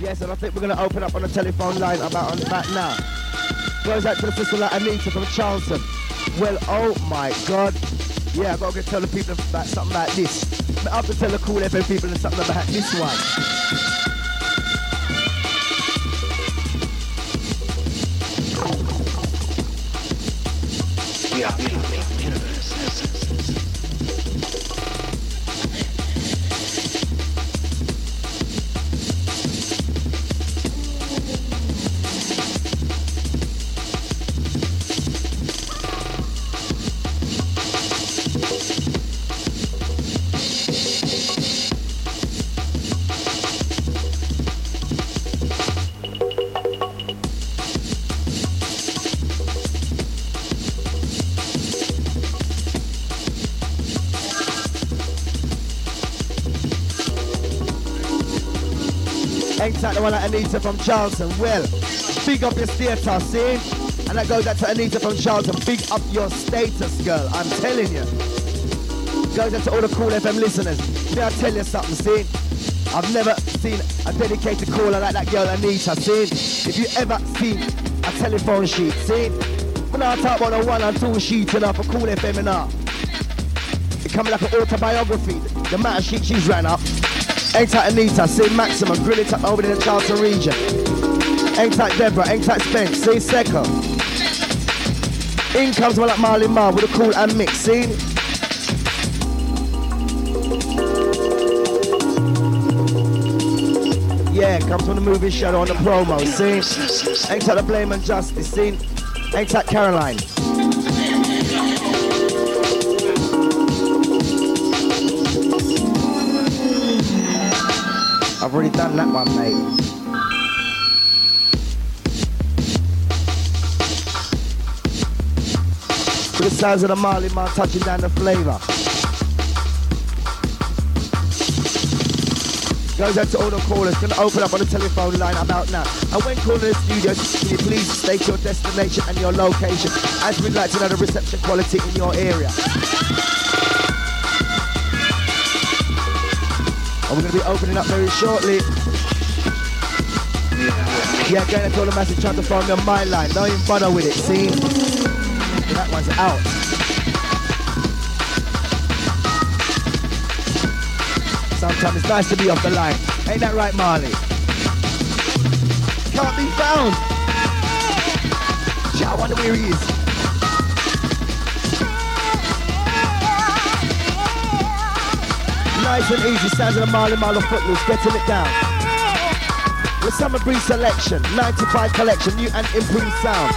Yes, and I think we're going to open up on the telephone line about on that now. Goes out to the sister like Anita from Charleston. Well, oh my God. Yeah, I got to tell the people about something like this. I have to tell the Kool FM people something about this one. The one like Anita from Charleston. Well, big up your status, see? And that goes out to Anita from Charleston. Big up your status, girl. I'm telling you. Goes out to all the Kool FM listeners. May I tell you something, see? I've never seen a dedicated caller like that girl Anita, see? If you ever seen a telephone sheet, see? When I talk about the one and two sheets enough for Kool FM and all. It come like an autobiography. The of sheet she's ran up. Ain't Anita, see Maximum, grill it up over in the Charlton region. Ain't Deborah, ain't Spence, see Seco. In comes one like Marley Marl with a cool and mix, see? Yeah, comes from the movie shadow on the promo, see? Ain't the blame and justice, see? Ain't Caroline. I've already done that one, mate. To the size of the Marley Man touching down the flavour. Goes out to all the callers. Gonna open up on the telephone line about now. And when calling the studio, can you please state your destination and your location as we'd like to know the reception quality in your area. And we're going to be opening up very shortly. Yeah, again, I told the message trying to find me on my line. Don't even bother with it, see? That one's out. Sometimes it's nice to be off the line. Ain't that right, Marley? Can't be found. Gee, I wonder where he is. Nice and easy, sounds of the mile of Footloose, getting it down. The Summer Breeze Selection, 95 collection, new and improved sound.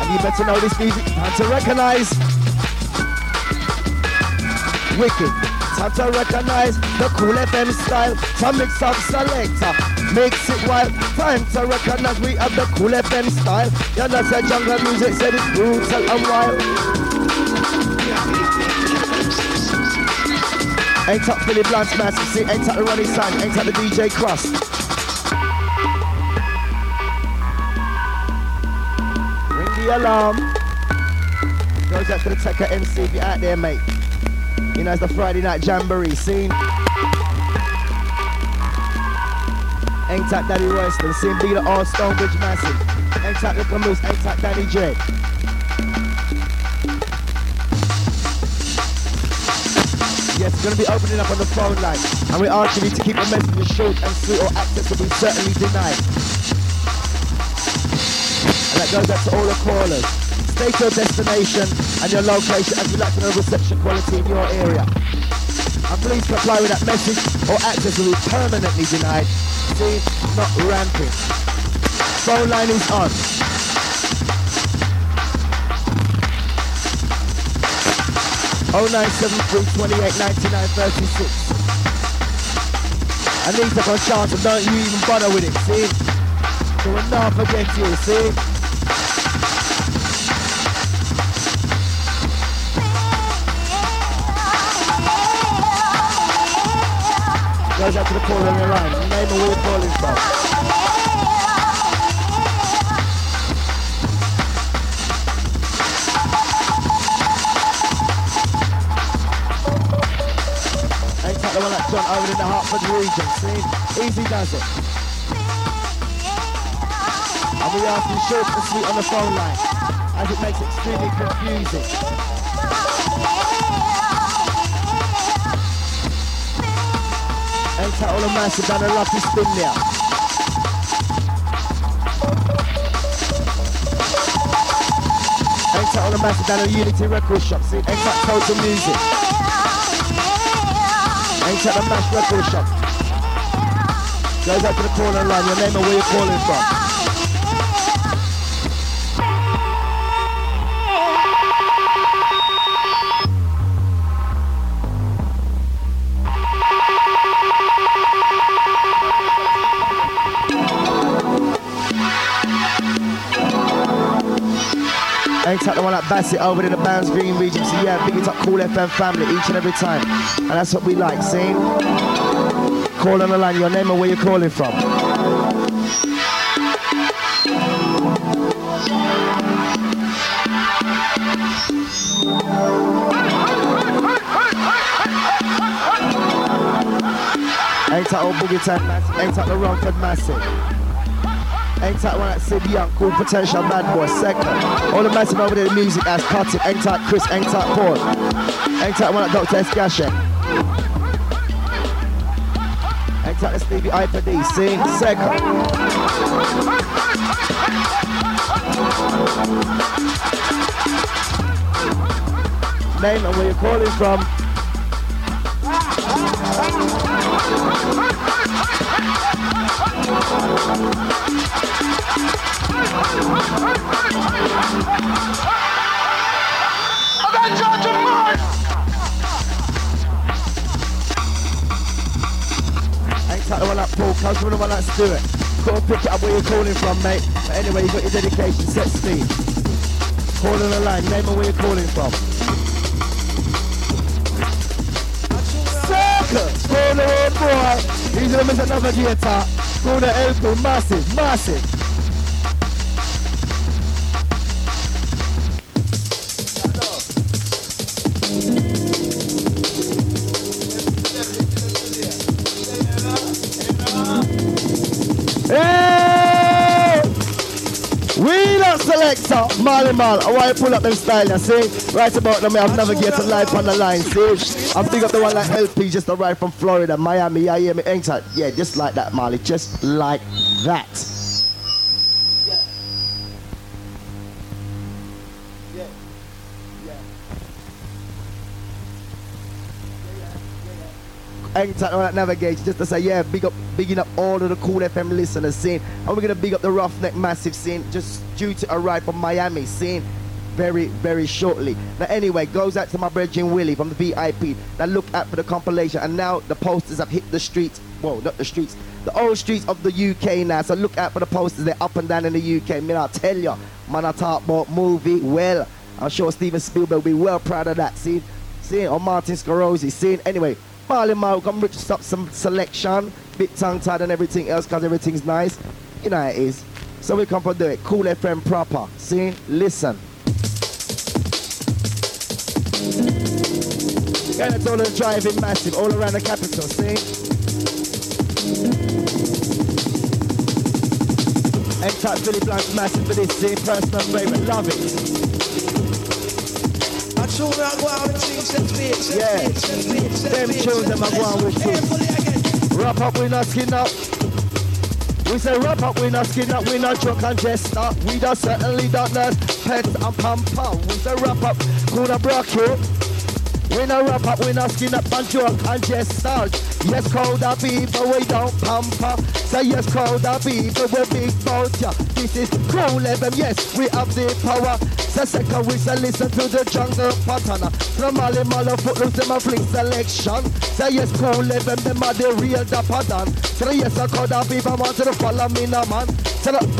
And you better know this music, time to recognize. Wicked, time to recognize the Kool FM style. Some mix up selector, makes it wild. Time to recognize we have the Kool FM style. You know, say jungle music, said it's brutal and wild. Ain't up Philly Blunt's massive ain't up the Ronnie Sun, ain't up the DJ Cross. Ring the alarm. Goes out to the Tekka MC if you're out there, mate. You know, it's the Friday night jamboree scene. Ain't up Daddy Royston, scene be the All Stonebridge Massive. Ain't up the Moose, ain't up Danny J. We're to be opening up on the phone line. And we ask you to keep the messages short and sweet or access will be certainly denied. And that goes out to all the callers. State your destination and your location as we like to know reception quality in your area. And please comply with that message or access will be permanently denied. See, not ramping. Phone line is on. 0973 28 99 36. Anita from Charlton, don't you even bother with it, see? So we'll not forget you, see? Goes out to the caller on the line. Name and where calling from. The one that John over in the Hertford region. See? Easy does it. And we ask you short and sweet on the phone line, as it makes it extremely confusing. Enter all the massive down the lucky spin there. Enter all the massive down the Unity Record Shop. See, enter Total Music. Enter the Mash Record Shop. Goes out to the corner line, your name and where you're calling from. Up the one at Bassett over in the Bounds Green region. So yeah, big it up Kool FM family each and every time. And that's what we like, see? Call on the line, your name and where you're calling from. Ain't that old boogie time ain't that the Romford massive. That one at Sid Young called Potential Bad Boy second. All the massive over there, the music as Cutting, that Chris, that Paul. That one at Dr. S. Gachet. Ain't that the Stevie Hyper D, sing second. Name and where you're calling from. Cuz we're the one that's do it. Gotta pick up where you're calling from, mate. But anyway, you got your dedication, set speed. Call on the line, name and where you're calling from. Boy! Another guitar. Call Elko, massive, massive. selector, Marley Marl. Oh, I want to pull up them style, you see? Right about I've never get to life on the line, see? I'm big up the one like LP, just arrived from Florida, Miami, yeah, yeah, me, Yeah, just like that, Marley, just like that. Yeah. Yeah. Yeah. Anytime that navigation just to say yeah big up bigging up all of the Kool FM listeners scene and we're gonna big up the roughneck massive scene just due to arrive from Miami scene very very shortly now anyway goes out to my brethren Willie from the VIP that look out for the compilation and now the posters have hit the streets well not the streets the old streets of the UK now so look out for the posters they're up and down in the UK man I tell you man I talk about movie well I'm sure Steven Spielberg will be well proud of that see see or Martin Scorsese see anyway Marley Marl, come rich up some selection, bit tongue tied and everything else because everything's nice. You know it is. So we come for do it. Kool FM proper. See? Listen. All the driving massive all around the capital. See? M-Type Philly Blunt's massive for this. See? Personal favorite. Love it. Yeah. Them tunes them I go on with too. Wrap up, we not skin up. We say wrap up, we not skin up, we not drunk and just up. We don't certainly don't nurse pets and pam pam. We say wrap up, gonna block you. We not wrap up, we not skin up and drunk and just start. Yes, colder people, we don't pamper. Say yes, colder people, we big bout ya. This is Kool FM, yes, we have the power. Say second, we say listen to the jungle pattern. From Mali Malo, footloose, them a fling selection. Say yes, Kool FM, them are the real da pattern. Say yes, I colder people want to follow me now, man.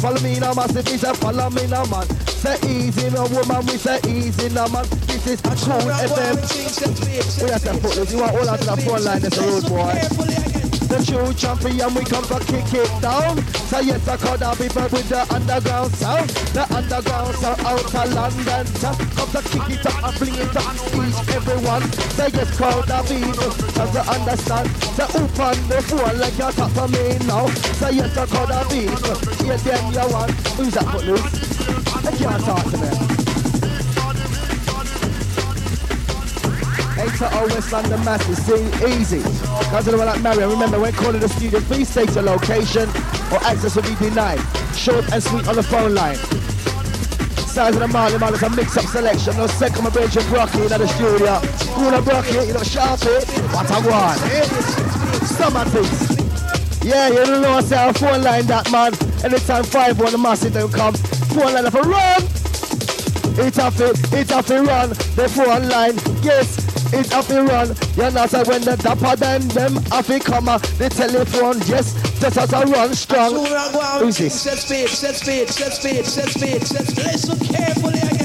Follow me now, say follow me now, man. Say easy, no woman, we say easy now, man. This is Kool FM. We have to footloose, you want all out to the front line, that's the road boy. The true champion, we come to kick it down. So yes, I call the people with the underground sound. The underground sound out of London. Come to kick it up and fling it up, teach everyone. So yes, call the people, as you understand. So open the phone like you're top for me now. So yes, I call the people, yeah, them you want. Who's that footloose? They can't talk to me. to Old West London Masses. See, easy. Guys are like Marion. Remember, when calling the studio, please state your location or access will be denied. Short and sweet on the phone line. Size of the Marley Man is a mix-up selection. No second bridge of Brockie in the studio. Cool of Brockie, you know, shout it. What I want. Summer things. Yeah, you don't know I say a phone line that man. Anytime five one the massive don't come. Phone line for run. It's off it, it's off it run. The phone line, yes, it have to run. You know, so when the dapper then them have to come, uh, the telephone, yes, just as a run strong. Who's this? Set speed, set speed, set speed, set speed, set speed. Listen carefully again.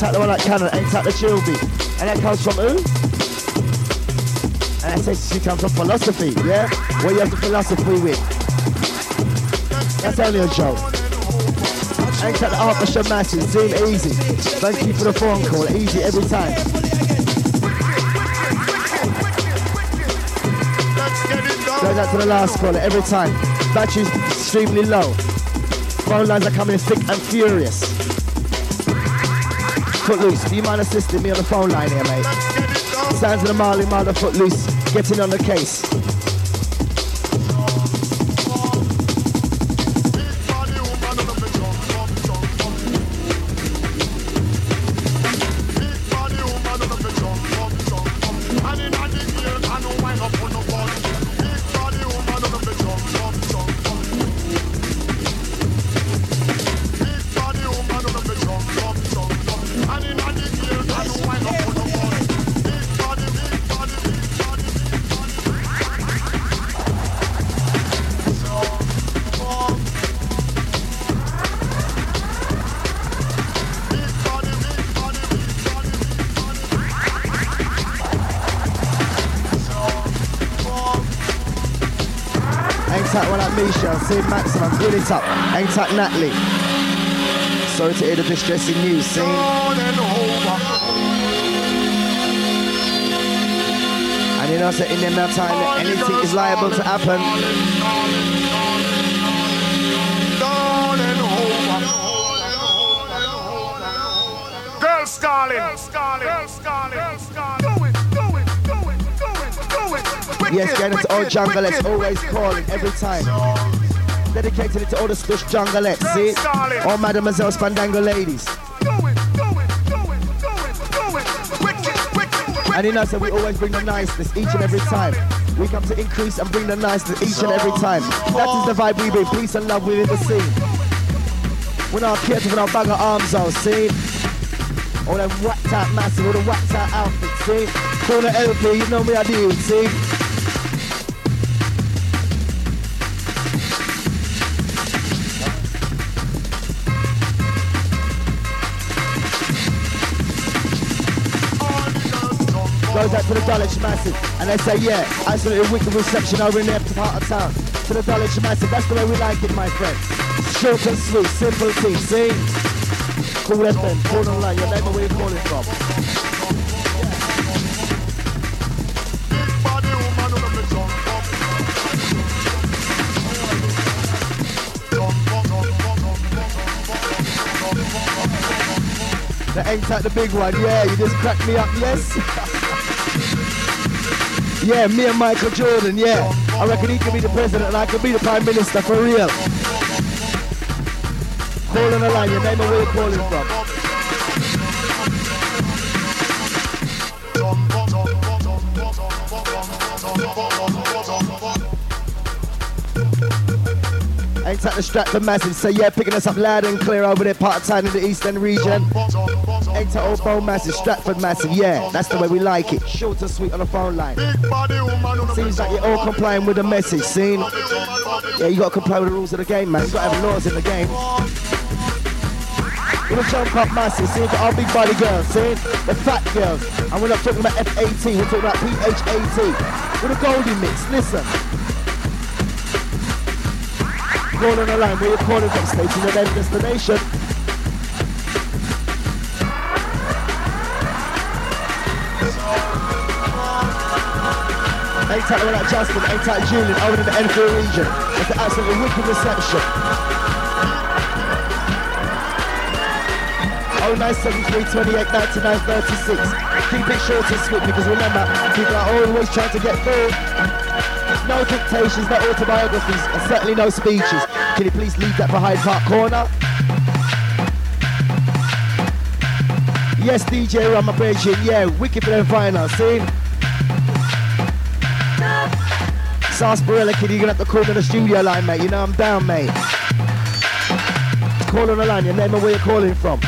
The one like Cannon, that the Chilby? And that comes from who? And that says she comes from philosophy, yeah? What you have the philosophy with? That's only a joke. That the Arthurshire Masses? Zoom easy. Thank you for the phone call. Easy every time. Goes out to the last caller every time. Battery's extremely low. Phone lines are coming thick and furious. Footloose, do you mind assisting me on the phone line here, mate? Sounds of the Marley Mother Footloose, getting on the case. St. Maximum, build it up. Ain't that Natalie? Sorry to hear the distressing news, see? And you know, so in that time, anything is liable to happen. Girl Scarlett. Yes, getting into old jungle, it's always calling every time. Dedicated it to all the Squish jungleettes, see? All Mademoiselle Spandangle ladies. And you know, so we always bring the niceness each and every time. We come to increase and bring the niceness each and every time. That is the vibe we bring, peace and love within the scene. We're not careful with our bag of arms out, see? All them whacked out massive, all the whacked out outfits, see? Corner LP, you know me I do, see? Goes out to the Dulwich Massive. And they say, yeah, absolutely wicked reception over in there part of town. To the Dulwich Massive, that's the way we like it, my friends. Short and sweet, simple thing, see? Call FM, call online, your name where you're calling from. The ain't like the big one, yeah, you just cracked me up, yes? Yeah, me and Michael Jordan, yeah. I reckon he could be the president and I could be the prime minister for real. Call on the line, your name and where you're calling from. Ain't that the Stratford Massive? So yeah, picking us up loud and clear over there, part time in the eastern region. Ain't that old Bow Massive, Stratford Massive, yeah, that's the way we like it. Short and sweet on the phone line. Seems like you're all complying with the message, seen? Yeah, you gotta comply with the rules of the game, man. You gotta have laws in the game. We're gonna jump up massive, see the big body girls, see the fat girls. And we're not talking about F18, we're talking about PHAT. With a Goldie mix, listen. Call on the line, where you're calling from, station your name destination. Ain't one like Justin, ain't that Julian, over in the Enfield region. It's an absolutely wicked reception. 0973 28 99 36. Keep it short and sweet because remember, people are always trying to get through. No dictations, no autobiographies, and certainly no speeches. Can you please leave that behind Park Corner? Yes, DJ Rama Beijing, yeah, wicked them final, see? Sarsaparilla kid, you're gonna have to call me the studio line, mate. You know I'm down, mate. Call on the line, your name and where you're calling from.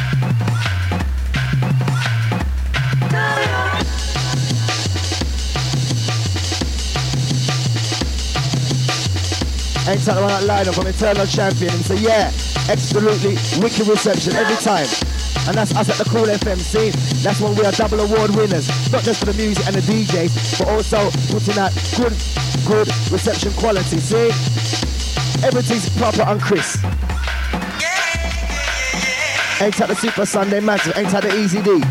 Ain't talking about that lineup from Eternal Champion and say, yeah, absolutely wicked reception every time. And that's us at the Kool FM scene. That's when we are double award winners, not just for the music and the DJs, but also putting out good, good reception quality. See, everything's proper and crisp. Ain't that the Super Sunday Massive, ain't that the Easy D.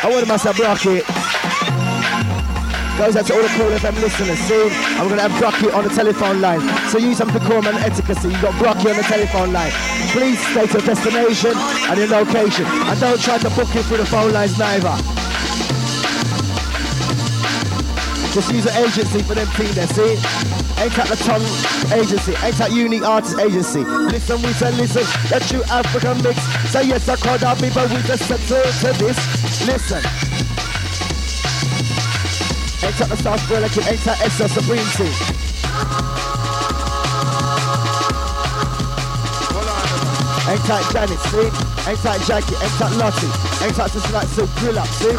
I want myself rock it. Goes out to all the Kool FM listeners. Soon, I'm going to have Brockie on the telephone line. So use some decorum and etiquette. You've got Brockie on the telephone line. Please state your destination and your location. And don't try to book it through the phone lines neither. Just use an agency for them team there, see? Ain't that the tongue agency, ain't that unique artist agency. Listen, we say listen, that true African mix. Say yes, I called out people, we just settle to this. Listen. Ain't that the South Kid, ain't that Esther Supreme team. Ain't that Janet, see? Ain't that Jackie, ain't that Lottie, ain't that just like Silk Grill up, see?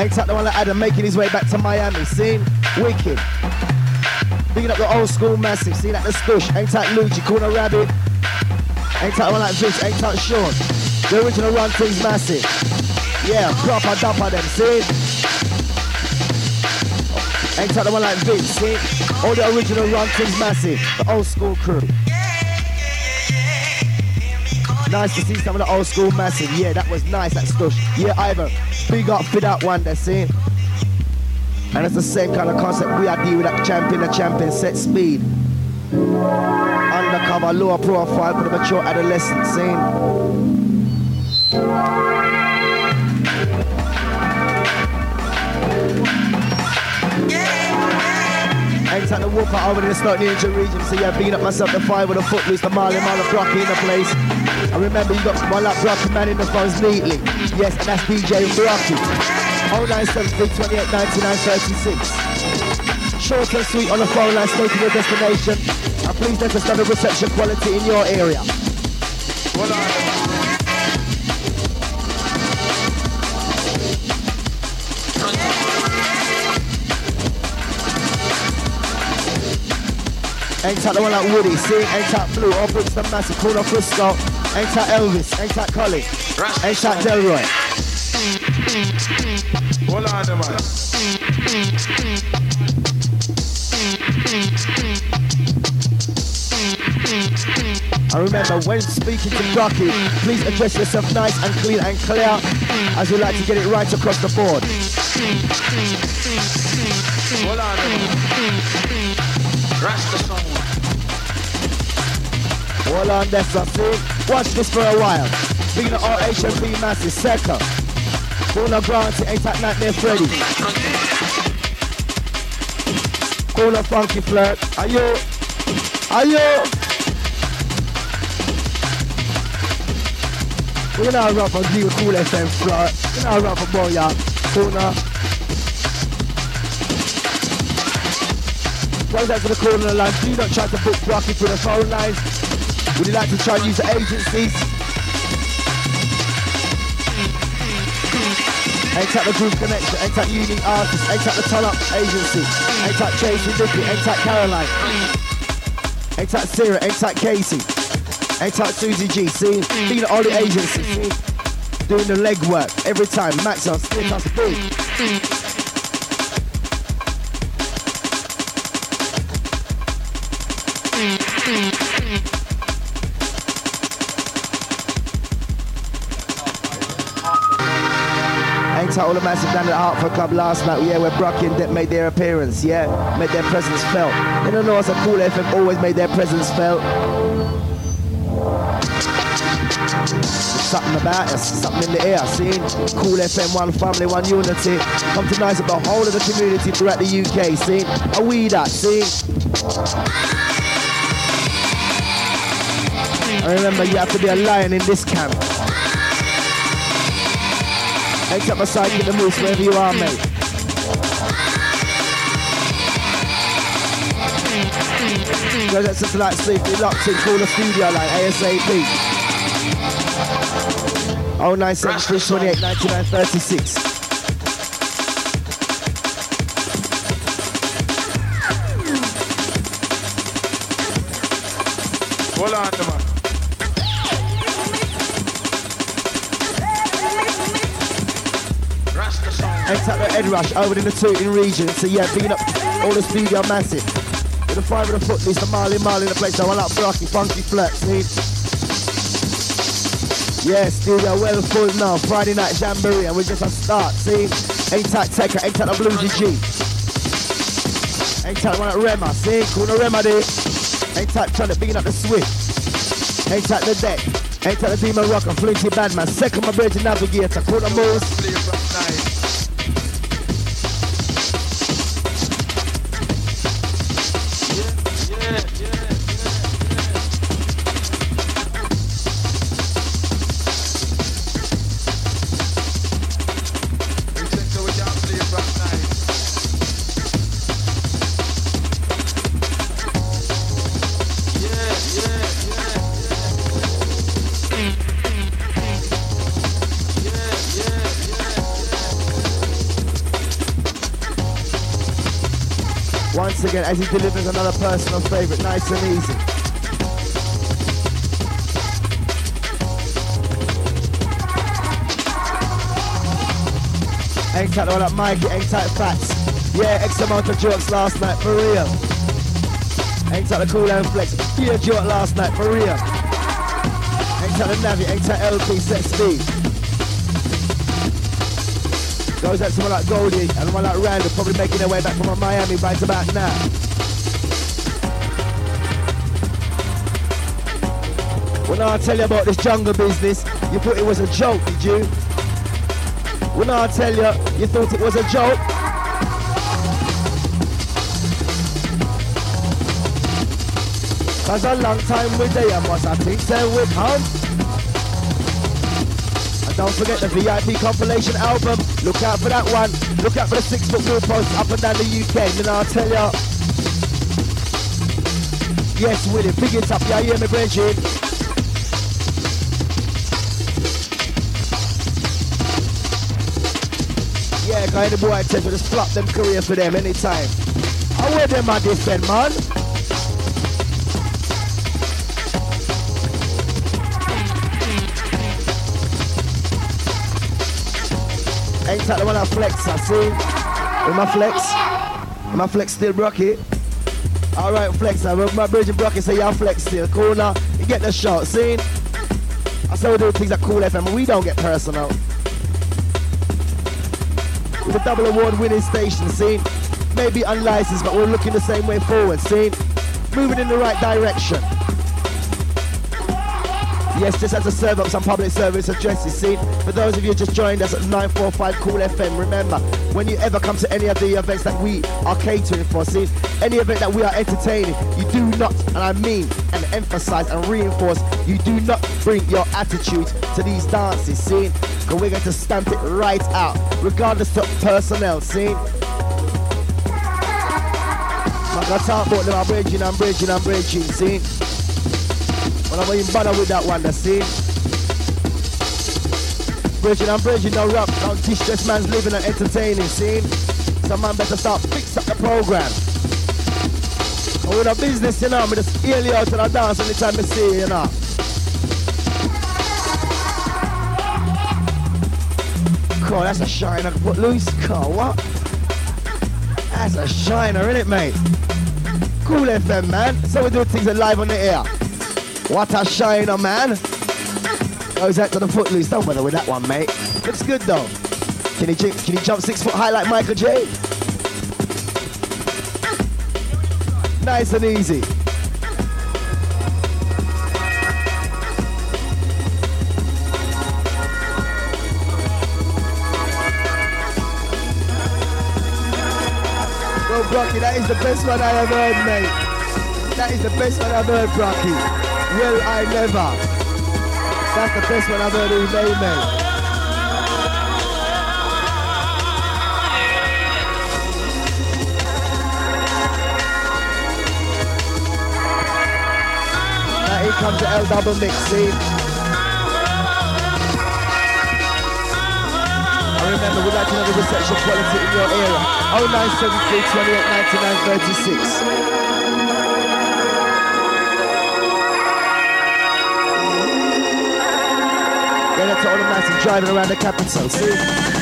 Ain't that the one that Adam making his way back to Miami, see? Wicked. Picking up the old school massive, see that the Stush, ain't that Luigi, Corner Rabbit, ain't that one like Vince, ain't that Sean. The original run thing's massive. Yeah, proper dapper them, see? Ain't the one like Vince, see? All the original run things massive. The old school crew. Nice to see some of the old school massive. Yeah, that was nice, that stush. Yeah, Ivan, big up for that one there, see? And it's the same kind of concept we are dealing with that champion, the champion, set speed. Undercover, lower profile for the mature adolescent, see? Ain't time to walk out over to the Stoke Ninja region. So yeah, being up myself the fire with a footloose, the Marley Marley Brockie in the place. I remember you got one like Brockie man in the phones neatly. Yes, and that's DJ Brockie. 0973 28 99 36. Short and sweet on the phone line, stating your destination. And please let us know the reception quality in your area. Hold Ain't that the one like Woody, see? Ain't that Blue, or Brixton Massive, Corner Frisco. Ain't that Elvis, ain't that Collie, ain't that Delroy. Hold on, man. I remember when speaking to Ducky, please address yourself nice and clean and clear as we like to get it right across the board. Hold on, man. Rasta. Hold on, that's a see. Watch this for a while. Being an RHMP massive second. Corner Grant, ain't that Nightmare Freddy. Corner Funky Flirt. Are you? Are you? We're gonna rap for Deal Kool FM Flirt. We're gonna rap for Boya. Corner. Goes out to the corner of the line. Do not try to book Rocky through the phone lines. Would you like to try and use agencies? Ain't the Group Connection, ain't that Unique Artists, ain't the Ton Up Agency, ain't that Tracy Dicky, ain't Caroline, ain't that Sarah, ain't Casey, ain't that Susie G, see? Being all the agencies, see? Doing the legwork every time, Max on, stick us, boom. Out all the massive down at the Hartford Club last night, yeah, where Brockie and Depp made their appearance, yeah, made their presence felt. Don't know, it's a Kool FM always made their presence felt. Something about us, something in the air, see? Kool FM, one family, one unity. Come to nice up the whole of the community throughout the UK, see? Are we that, see? I remember you have to be a lion in this camp. Heads up my side, get the moose wherever you are, mate. Go get something like safely locked in, call the studio like ASAP. 097 28 99 36. Hold Ed Rush over in the Tooting region. So yeah, bigging up all the studio massive. With the five of the foot list, the Marley Marley in the place. So I up Rocky, Funky Flex, need. Yeah, studio well full now. Friday night Jamboree and we're just a start, see? Ain't tight Tekker, ain't tight the Blue GG. Ain't tight one at Rema, see? Call the Rema there. Ain't tight trying to bigging up the Swift. Ain't tight the deck. Ain't tight the Demon Rocker, Flinty Badman. Second my bridge navigator, call the moves. As he delivers another personal favourite, nice and easy. Ain't tight all that Mikey, ain't tight fats. Yeah, X amount of jokes last night, for real. Ain't tight the cool and flex. Yeah, joke last night, for real. Ain't tight the Navi, ain't tight LP, set speed. Goes out to someone like Goldie and one like Randall, probably making their way back from Miami right about now. Now I tell you about this jungle business, you thought it was a joke, did you? When I tell you, you thought it was a joke. Cause a long time with they, must I think they would come. Don't forget the VIP compilation album. Look out for that one. Look out for the six foot wall post up and down the UK. Then I'll tell ya. Yes, Willie, big it up. Yeah, me, Bridget. Yeah, cause any boy I tell you, just flop them career for them anytime. I wear them I defend, man. Ain't that the one I flex, I see? With my flex? With my flex still Brockie? Alright, flex now. With my bridge and Brockie say y'all flex still. Cool now. You get the shot, see? I say we do things that Kool FM, we don't get personal. With a double award winning station, see? Maybe unlicensed, but we're looking the same way forward, see? Moving in the right direction. Yes, just as a serve up some public service addresses. See, for those of you just joined us at 945 Kool FM, remember, when you ever come to any of the events that we are catering for, see, any event that we are entertaining, you do not, and I mean, and emphasize and reinforce, you do not bring your attitude to these dances, see, because we're going to stamp it right out, regardless of personnel, see. My I talk about them, I'm bridging, I'm bridging, I'm bridging, see? But I'm not even bother with that one, the see? Bridging, I'm bridging, no rap, don't teach this man's living and entertaining, see? Some man better start fix up the program. And with a business, you know, I'm just you out to the dance anytime I see you, know. Cool, that's a shiner. What, Luis? Cool, what? That's a shiner, isn't it, mate? Kool FM, man. So we do things live on the air. What a shiner, man. Oh, Goes out to the footloose. Don't bother with that one, mate. Looks good, though. Can he, can he jump six foot high like Michael J? Nice and easy. Bro, Brockie, that is the best one I ever heard, mate. That is the best one I've heard, Brockie. Will I never? That's the best one I've heard all day, mate. Here comes the L double mix, see? I remember we'd like to know the reception quality in your area. 0973 28 99 Yeah, that's all the massive driving around the capital, see?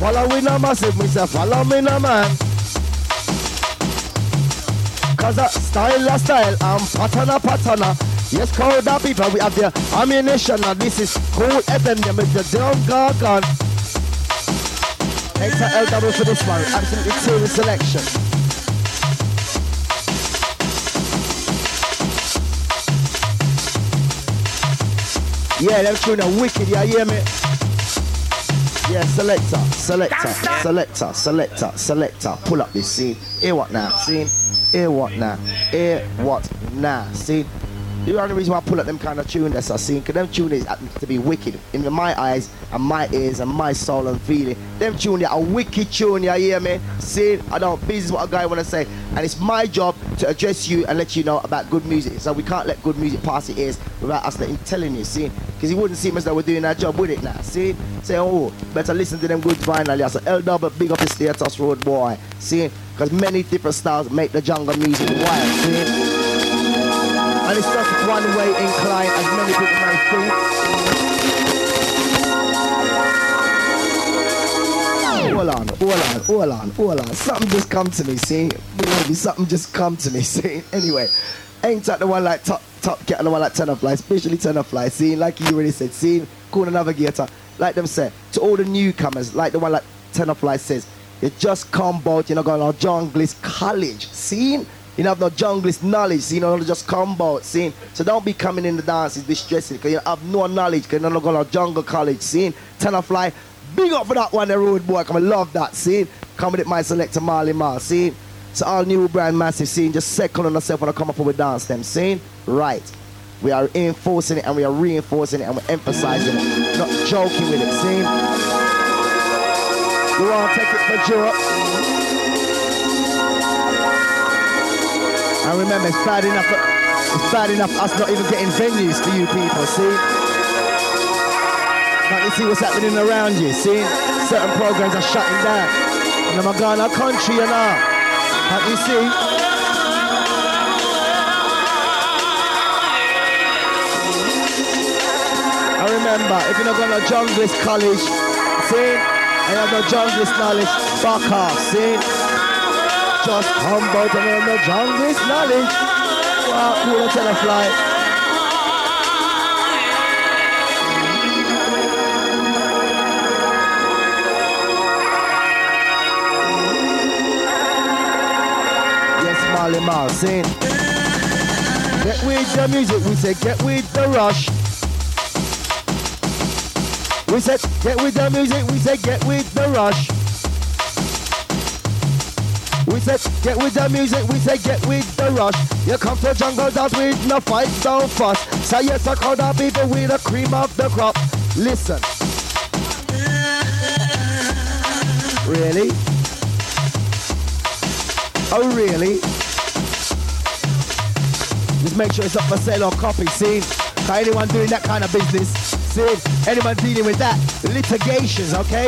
Follow me no massive, me say follow me no man. Cause a style a style and pattern a pattern a. Yes, crowd of people, we have the ammunition and this is Kool FM, them with the drum gargan. Enter LW for this one, absolutely serious selection. Yeah, them tune are wicked, you hear me? Yeah, selector, selector, selector, selector, selector. Pull up this scene. Hear what now? Scene. Hear what now? Hear what now? See? The only reason why I pull up them kind of tune that's I seen, because them tune is to be wicked in my eyes and my ears and my soul and feeling. Them tune are a wicked tune, you hear me? See, I don't business what a guy wanna say. And it's my job to address you and let you know about good music. So we can't let good music pass the ears without us letting telling you, see? Because it wouldn't seem as though we're doing our job with it now, see? Say, oh, better listen to them good finally. So L double big up the status road boy. See? Because many different styles make the jungle music wild, see? And it's just one way incline as many people may think. Hold on, hold on, hold on, hold on. Something just come to me, see? Maybe something just come to me, see? Anyway, ain't that the one like top, top cat, the one like Tenor Fly, especially Tenor Fly, see? Like you already said, see? Corner Navigator, like them said, to all the newcomers, like the one like Tenor Fly says, you just come out, you're not going to junglist college, see? You have no junglist knowledge, so you know, just come out, see? So don't be coming in the dances distressing, because you have no knowledge, because you're not going to jungle college, see? Tenor Fly, big up for that one, the road boy, come I love that, scene. Come with it, my selector Marley Marl, see? So all new brand massive, see? Just second on yourself when I come up with dance them, see? Right. We are enforcing it and we are reinforcing it and we're emphasizing it, not joking with it, see? You want to take it for Europe? And remember, it's bad enough, it's bad enough us not even getting venues for you people, see? Can't see what's happening around you, see? Certain programs are shutting down. And I'm going our country, you know. Can't you see? I remember, if you're not going to junglist college, see? And you have no junglist knowledge, fuck off, see? just out and the junglist knowledge. Wow, cool, tell a fly. Marley Marl, saying, get with the music, we say get with the rush. We said, get with the music, we say get with the rush. We said, get with the music, we say get with the rush. You come to jungle dance with no fight, don't fuss. Say yes, I call the people with the cream of the crop. Listen. Really? Oh, really? Make sure it's up for sale or copy, see? For anyone doing that kind of business, see? Anyone dealing with that, litigations, okay?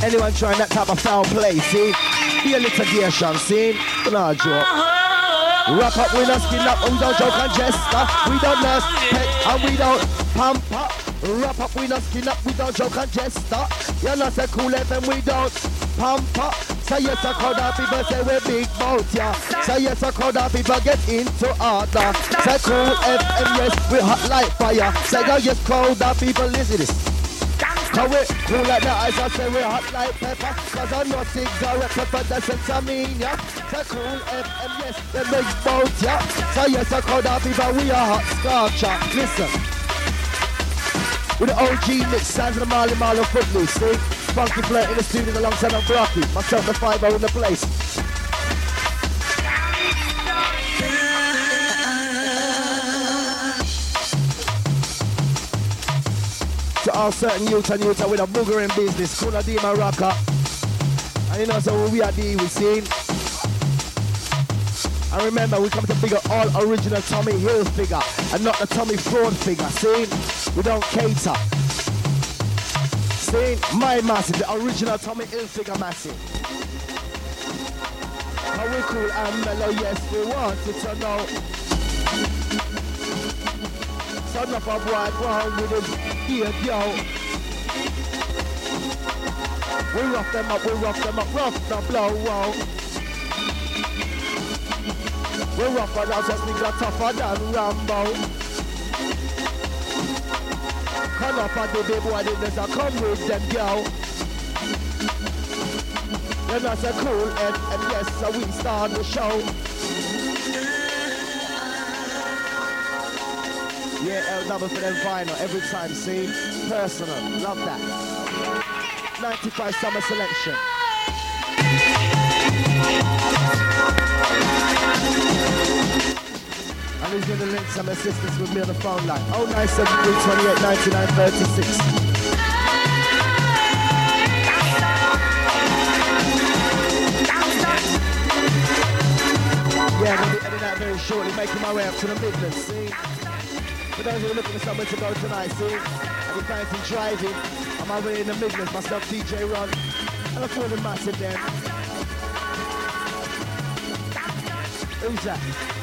Anyone trying that type of foul play, see? Be a litigation, see? No joke. Wrap up, we not skin up, we don't joke and jester. We don't nurse, pet, and we don't pamper. Wrap up, we not skin up, we don't joke and jester. You're not say Kool FM, we don't pamper. So yes, a crowd of people say we're big bout, yeah. So yes, a crowd of people get into order. Say Kool FM, yes, we hot like fire. Say go yes, crowd of people listen this. Cause we cool like the ice, I say we hot like pepper Cause I know cigarette pepper, that's what I mean, yeah Say Kool FM, yes, make boat, yeah So yes, I call that people, we are hot sculpture Listen With the OG mix, sounds of the Marley Marlow Footloose, see Funky flirt in the studio alongside of Rocky Myself the 5 in the place to all certain youth and youth with a booger in business, Kuna Dima Rocker. And you know, so we are dealing we scene. And remember, we come to figure all original Tommy Hilfiger and not the Tommy Fraud figure. See? We don't cater. See? My massive, the original Tommy Hill massive. How we cool and mellow, yes, we want you to know. Son of a boy, on with him. Here, yo. We rough them up, we rough them up, rough the blow, whoa. We rougher than just nigga tougher than Rambo. Come up and the big boy, there's a come with them, yo. Then I say cool, and, and yes, so we start the show. Yeah, L double for them vinyl every time, see? Personal, love that. 95 summer selection. And who's gonna link some assistance with me on the phone line? Oh, 973 28 99 36. Yeah, I'm gonna be heading out very shortly, making my way up to the Midlands, see? For those who are looking for somewhere to go tonight, see? I'll be fancy driving. I'm over in the Midlands, myself, DJ Ron. And I call him massive then. Who's that?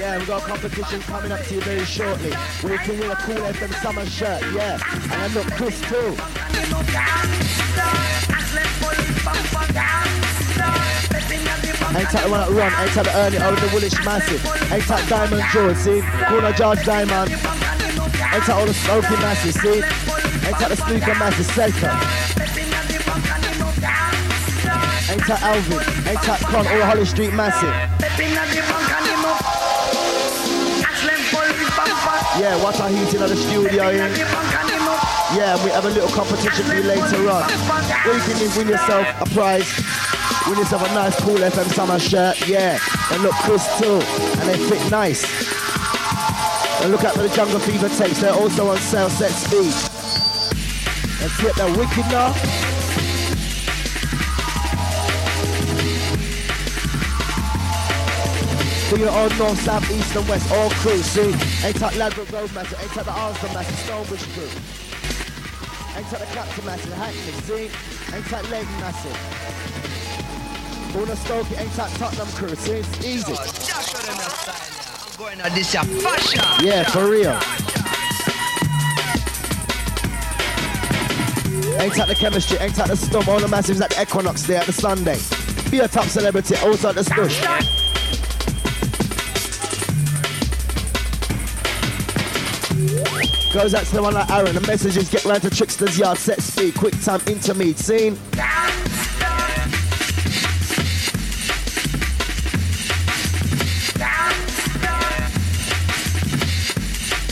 Yeah, we've got a competition coming up to you very shortly. You can win a Kool FM summer shirt, yeah. And I look Chris too. Ain't that the one that run, ain't that the early over the Woolwich Massive. Ain't that Diamond George, see? Corner George Diamond. Ain't that all the Smoky Massive, see? Ain't that the Snooker Massive, second. Ain't that Alvin, ain't that Con, all Holly Street Massive. Yeah, what are heating of the studio in? Yeah, we have a little competition for you later on. Where you can win yourself a prize. Win yourself a nice Kool FM summer shirt. Yeah, and look Chris too. And they fit nice. And look out for the Jungle Fever tapes. They're also on sale set speed. Let's get that wicked now. You're all north, south, east and west, all crew, see? Ain't that Ladbroke Road massive, ain't that the Arsenal massive, Stonebridge crew. Ain't that the Clapton massive, Hackney, see? Ain't that Leyton massive. All the Stokey, ain't that Tottenham crew, see? It's easy. Yeah, for real. Ain't that the chemistry, ain't that the storm, all the massives at the Equinox there at the Sunday. Be a top celebrity, also at the stush. Goes out to the one like Aaron. The messages get round to Trickster's yard. Set speed. Quick time intermediate. Scene.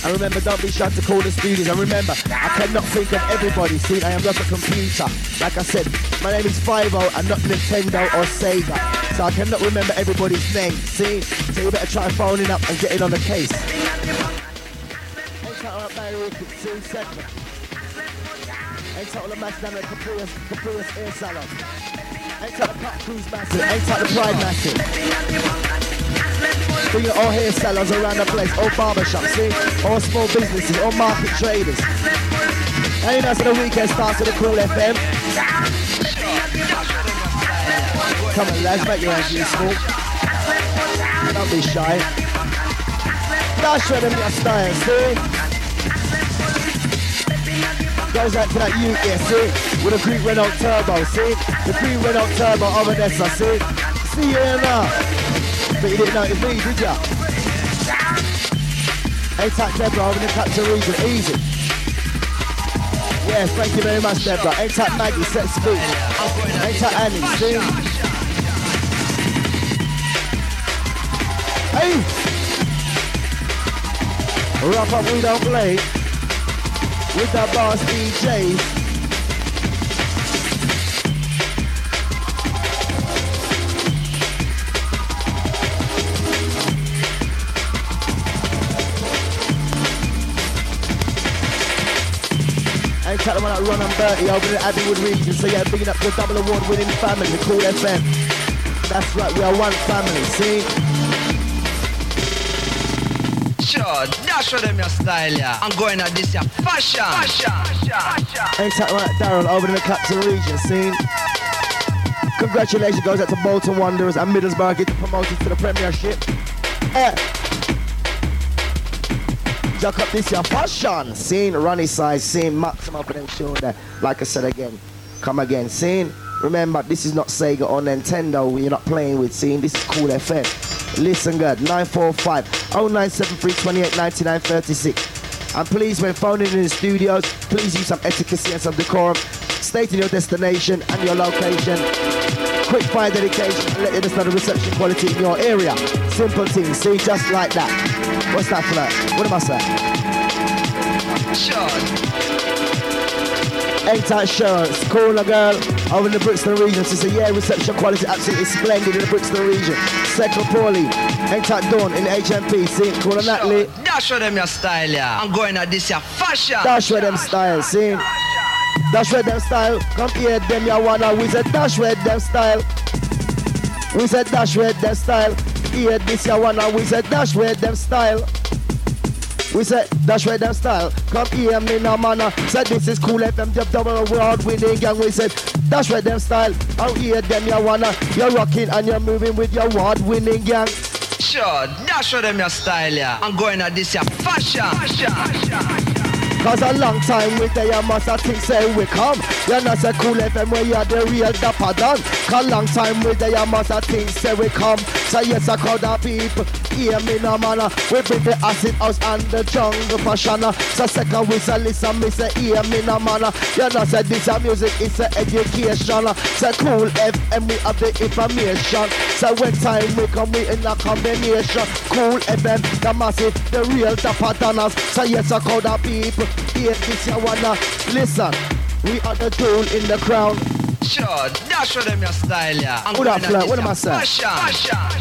And remember, don't be shy to call the studios. And remember, I cannot think of everybody. See, I am not a computer. Like I said, my name is Fivo and not Nintendo or Sega. So I cannot remember everybody's name. See? So you better try phoning up and getting on the case. Ain't that Barry Ricketts, see, segment. Ain't match down at Caprius, Caprius Air Salon. Ain't the Cut Cruise Massive. Ain't that the Pride Massive. Bring your all hair salons around the place, all barbershops, see? All small businesses, all market traders. You know, the weekend starts with a Kool FM. Come on, lads, make your hands useful. Don't be shy. Dash with them your style, see? Goes out to that U, yeah, see? With a Greek Renault Turbo, see? The Greek Renault Turbo over there, see? See you here now. But you didn't know it was me, did ya? A-Tac Deborah over the capture region, easy. Yes, thank you very much, Deborah. A-Tac Maggie, set speed. A-Tac Annie, see? Hey! Wrap up, we don't play. With the boss DJs. Shout out to Ron and Bertie over in Abbeywood region. So yeah, bigging up the double award winning family, the Kool FM. That's right, we are one family, see? Sure, dash for them your style, yeah. I'm going at this, yeah. Fashion. Fashion. Fashion. Ain't that right, Darren, over in the Clapton region, see? Congratulations goes out to Bolton Wanderers and Middlesbrough getting promoted to the Premiership. Eh. Jack up this your fashion. Scene, Roni Size, scene, maximum potential there. Like I said again, come again. Scene, remember, this is not Sega or Nintendo. We're not playing with scene. This is Kool FM. Listen good, 945 0973 28 99 36. And please, when phoning in the studios, please use some etiquette and some decorum. State your destination and your location. Quick fire dedication and let us know the reception quality in your area. Simple things, see, just like that. What's that flirt? What am I saying? Sean. A-Type Shirts, calling a girl over in the Brixton region. She said, yeah, reception quality absolutely splendid in the Brixton region. Second Paulie, A-Type Dawn in the HMP. See, calling Natalie. Dash with them your style, yeah. I'm going at this, yeah, fashion. Dash with them style, see. Dash with them style. Come here, them ya wanna. We said dash with them style. We said dash with them style hear this ya wanna we say dash with them style. We said, that's with them style. Come here me no manna. Said, this is Kool FM the double award winning gang. We said that's with them style. Out here them ya wanna. You're rocking and you're moving with your award winning gang. Sure, dash with them your style yeah. I'm going at this ya fashion. fashion. fashion. Cause a long time we there, you must have think say we come. You're not a Kool FM where you're the real dapper done. Cause long time we there, you must have think say we come. So yes, I call the people, hear me no manner. We bring the acid house and the jungle fashion. So second we say listen, me say hear me no manner. You know say this a music, it's a education. Say Kool FM, we have the information. So when time we come, we in a combination. Kool FM, the massive, the real dapper donners. So yes, I call the people. Here, this you wanna uh, listen. We are the tool in the crown. Sure, dash show them your style, yeah. What up, flirt? What am I saying?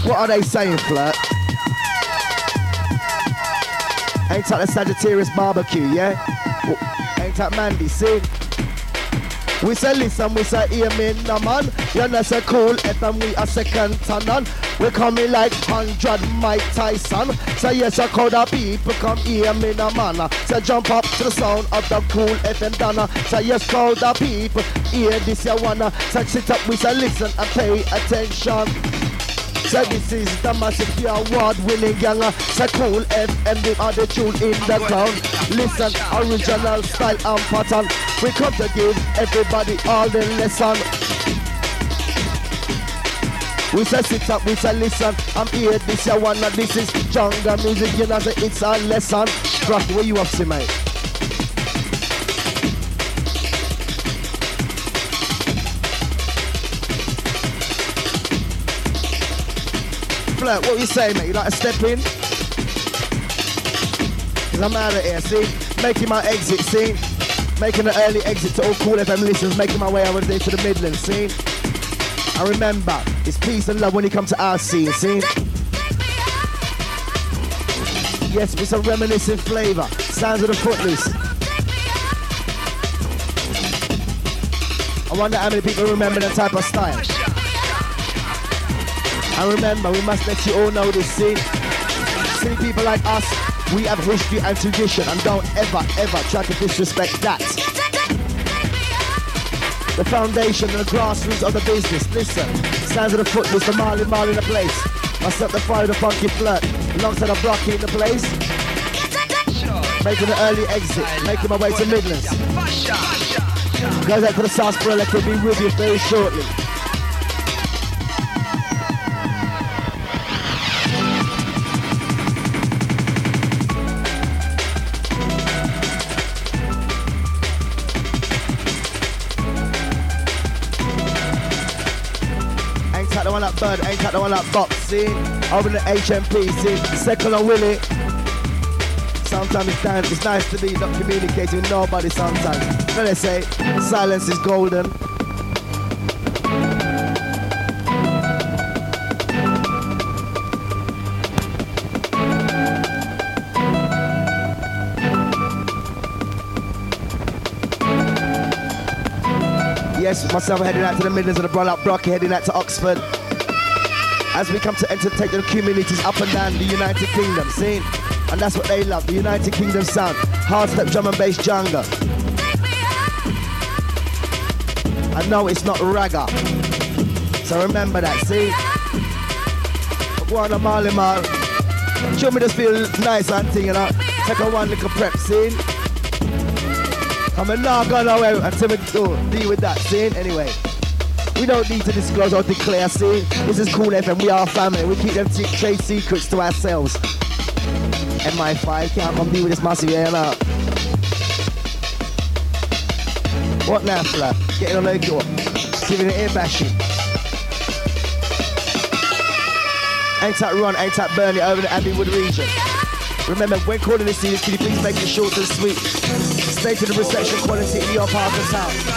What are they saying, flirt? Ain't that the Sagittarius barbecue, yeah? Ain't that Mandy, see? We say listen, we say hear me no man. You know say Kool FM, we a second ton We coming like hundred Mike Tyson. Say yes, a crowd of people come hear me no man. Say jump up to the sound of the Kool FM donna. Say yes, crowd of people hear this you wanna. Say sit up, we say listen and pay attention. So this is the massive award winning gang. So Kool FM, they are the tune in the ground. Listen, original style and pattern. We come to give everybody all the lesson. We say sit up, we say listen. I'm here, this your one, this is jungle music. You know, it's a lesson. Rock, where you up to, mate? Flirt, what you say, mate? You like to step in? Cause I'm out of here, see? Making my exit, see? Making an early exit to all Kool FM listeners, making my way over there to the Midlands, see? I remember, it's peace and love when you come to our scene, see? Yes, with some reminiscent flavour. Sounds of the footloose. I wonder how many people remember that type of style. And remember, we must let you all know this scene. See people like us, we have history and tradition and don't ever, ever try to disrespect that. The foundation and the grassroots of the business. Listen, sounds of the footloose, the Marley Marley in the place. Myself the fire, the funky flirt, alongside the blocky in the place. Making an early exit, making my way to Midlands. Goes out to the sarsaparilla, could be with you very shortly. Bird, ain't got the one that box, see? Over the HMP, see? Second on Willie. Sometimes it's, it's nice to be not communicating with nobody sometimes. What they say? Silence is golden. Yes, myself heading out to the Midlands of the Brun up Brocky, heading out to Oxford as we come to entertain the communities up and down the United Kingdom. See? And that's what they love, the United Kingdom sound. Hard step drum and bass jungle. I know it's not ragga. So remember that, see? Go a Mar. Show me just feel nice and thing, you know. Take a one little prep, see? I'm not going away until we do deal with that, see? Anyway. We don't need to disclose or declare, see? This is Kool FM, we are family. We keep them trade secrets to ourselves. MI5 can't compete with this massive air now. What now, fella? Getting on the door. Giving it air bashing. Ain't that run, ain't that burn it over the Abbeywood region. Remember, when calling this series, can you please make it short and sweet? Stay to the reception quality in your part of town.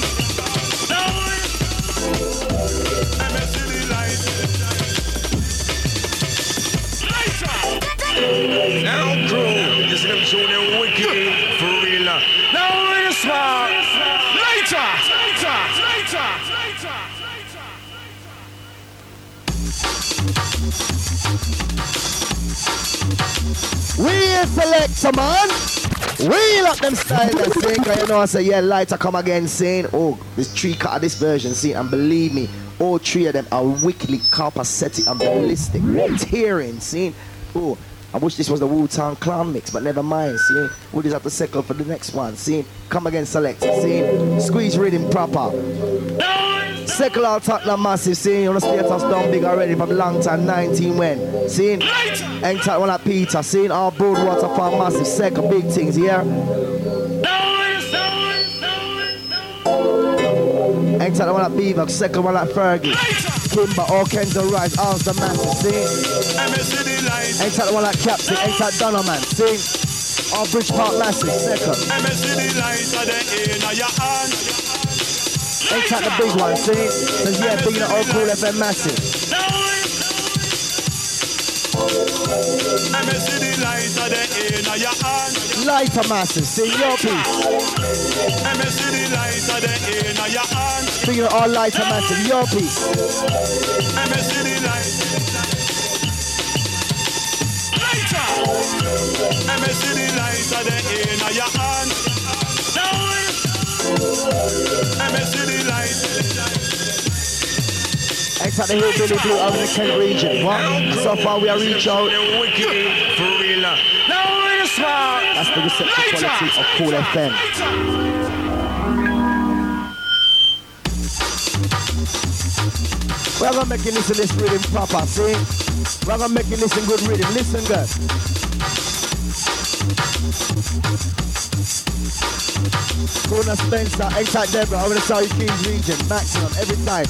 you see them show them wicked for real now. Now real smart. Later, later, later, later. We select man. Wheel up them style and sing. You know I say, yeah, lighter come again saying, oh, this tree cut of this version, see, and believe me, all three of them are wickedly copacetic and ballistic. Tearing, see. Oh, I wish this was the Wu Tang Clan mix, but never mind. See, we just have to settle for the next one. See, come again, select. See, squeeze rhythm proper. Circle out Tottenham massive. See, you know, status done big already from long time 19 when. See, ain't that one like Peter. See, our Broadwater farm massive. Second big things here. Ain't that one like Beaver. Second one like Fergie. Kimber, all kinds of rise, arms the man, see? Ain't that the one like Captain, ain't that Donner man, see? All Bridge Park Massive, second. Ain't that the big one, see? Says yeah, big the old Kool FM Massive. Lighter massive, see your piece. Bring it all light and massive. Your piece. Next at the Hillbilly Blue over the Kent region. What? So far we are reach out. For real. Now we're smart. That's the reception quality of Kool FM. We're gonna make you listen to this rhythm proper, see? We're gonna make you listen good rhythm. Listen good. Corner Spencer, Exact Deborah, over the Surrey Kings region, maximum every time.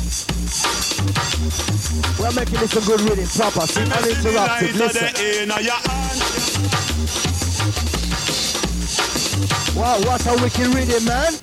We're making this a good rhythm, proper, see, uninterrupted, listen. Wow, what a wicked rhythm, man.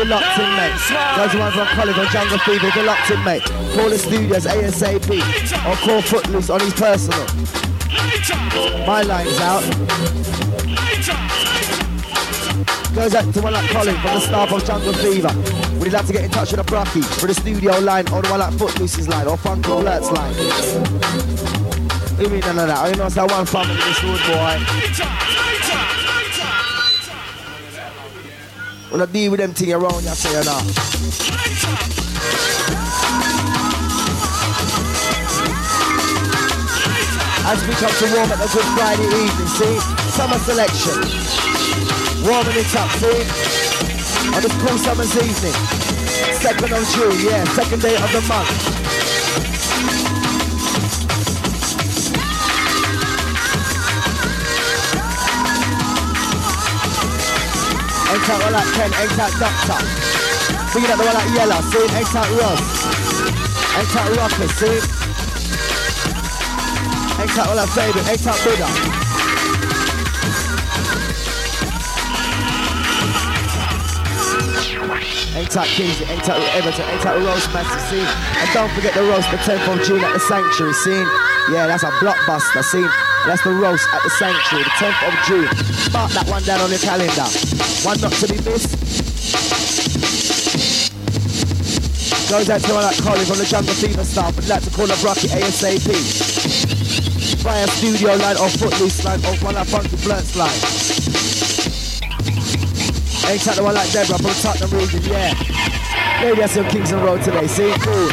You're locked in, mate. Those ones on College or Jungle Fever, you're locked in, mate. Call the studios ASAP or call Footloose on his personal. My line's out. Goes out to one like Colin from the staff of Jungle Fever. Would you like to get in touch with a Brocky for the studio line or the one like Footloose's line or Funky Alert's line? You mean none of that? I know it's that one family this road boy. I deal with them thing around you, say you. As we come to warm up a good Friday evening, see? Summer selection. Warming it up, see? On this cool summer's evening. Second of June, yeah, second day of the month. Egg tart one like Ken, egg tart doctor. Bringing up the one like Yella, see? Egg tart Ross. Egg tart Rocker, see? Egg tart one like Fabian, egg tart Buddha. Egg tart Kingsley, egg tart Everton, egg tart Roast Massive, see? And don't forget the roast the 10th of June at the Sanctuary, see? Yeah, that's a blockbuster, see? That's the roast at the Sanctuary, the 10th of June. Mark that one down on your calendar. One not to be missed. Goes out to like Colin from the Jungle Fever staff. I'd like to call up Rocky ASAP. Via studio line or footloose line or one like Funky Blunts line. Ain't the one like Deborah from Tottenham region, yeah. Maybe that's your Kingston Road today, see? Cool.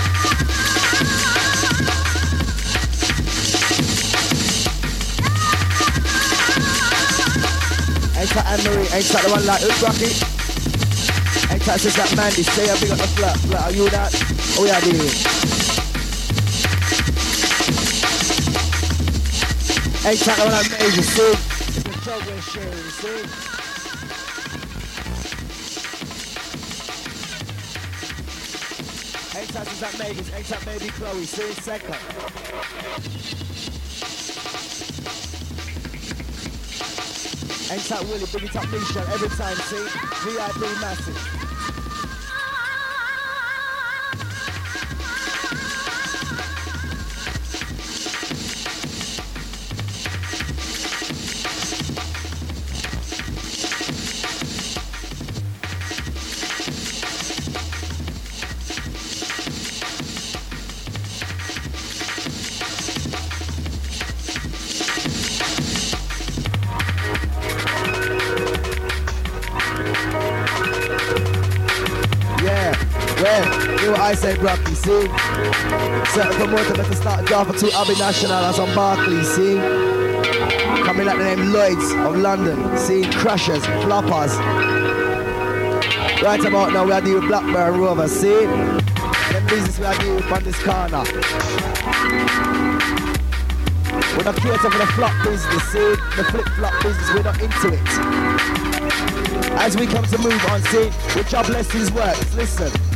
Ain't that Anne-Marie, ain't that the one like Hood Rocky? Ain't that just that Mandy, stay up big on the flat, flat, are you that? Oh yeah, dude. Ain't that the one like Major, see? It's the joke we're sharing, see? Ain't that just that Megan, ain't that baby Chloe, see? Second. Ain't that Willie, big it up Misha every time, see? VIP massive. See? Certain promoter better start Java to Abbey National as on Barclay, see? Coming like the name Lloyds of London, see? Crushers, floppers. Right about now we are dealing with Blackburn Rovers, see? The business we are doing on this corner. We're not cater for the flop business, see? The flip-flop business, we're not into it. As we come to move on, see? With our blessings works, listen.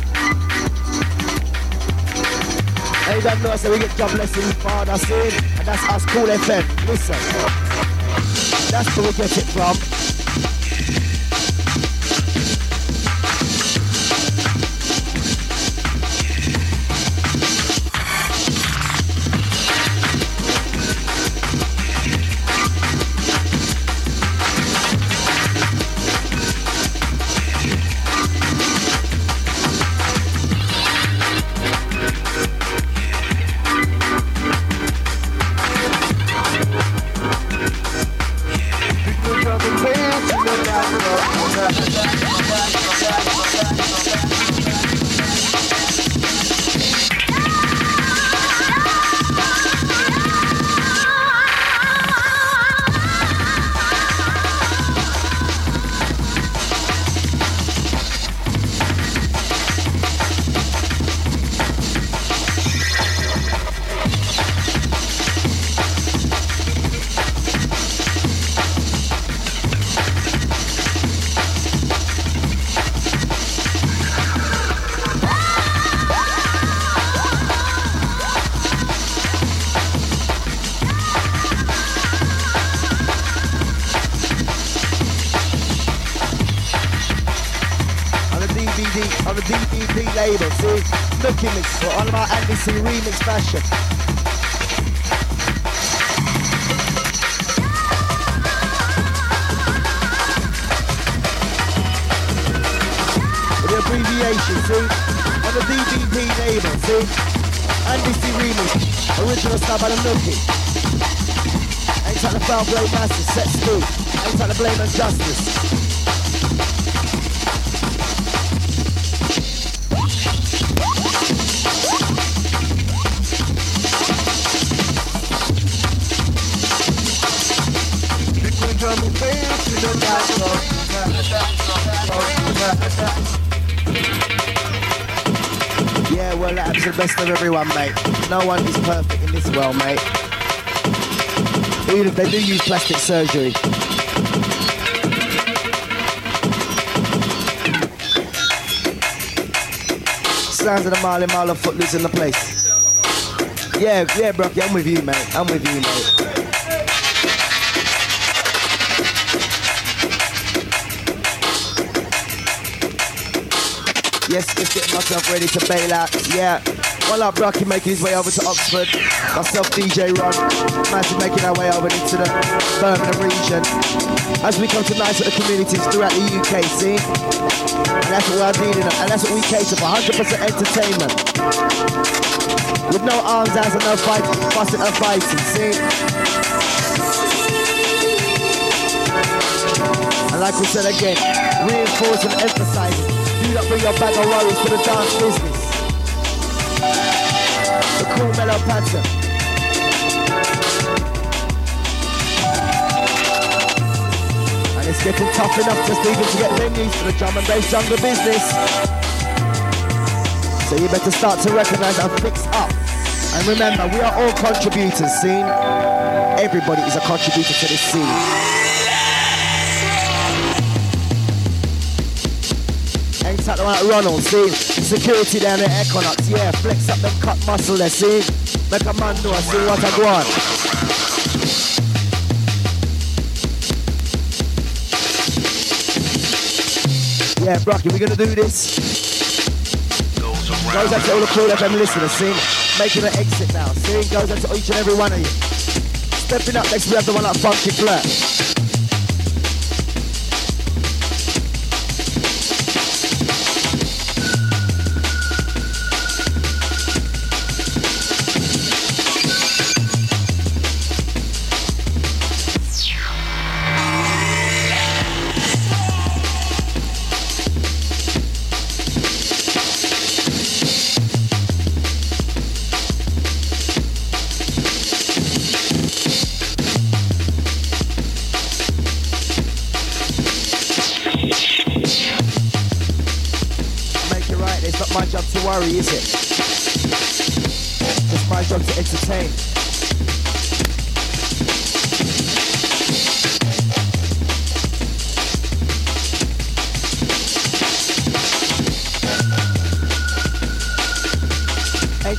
They don't know, so we get job lessons for us in, and that's us, Kool FM. Listen. That's where we get it from. Injustice. Yeah, well, that's the best of everyone, mate. No one is perfect in this world, mate. Even if they do use plastic surgery. Sounds of the Marley Marley footloose in the place. Yeah, yeah, bro, I'm with you, mate. I'm with you, mate. Yes, just getting myself ready to bail out. Yeah. One up Rocky making his way over to Oxford. Myself, DJ Ron, Massive making our way over into the Birmingham region. As we come to nice little communities throughout the UK, see? And that's what we're dealing with. And that's what we cater for, 100% entertainment. With no arms out and no fight, fussing and fighting, see? And like we said again, reinforcing and emphasizing you not bring your bag of worries to the dance business. The cool mellow pattern. And it's getting tough enough just even to get venues for the drum and bass jungle business. So you better start to recognize and fix up. And remember, we are all contributors, scene. Everybody is a contributor to this scene. One Ronald, see? Security down at Equinox, yeah. Flex up them cut muscle there, see? Make a man do know, see what I go. Yeah, Brocky, we're gonna do this. Goes out to all the Kool FM listeners, see? Making an exit now, see? Goes out to each and every one of you. Stepping up next, we have the one at Funky Flirt.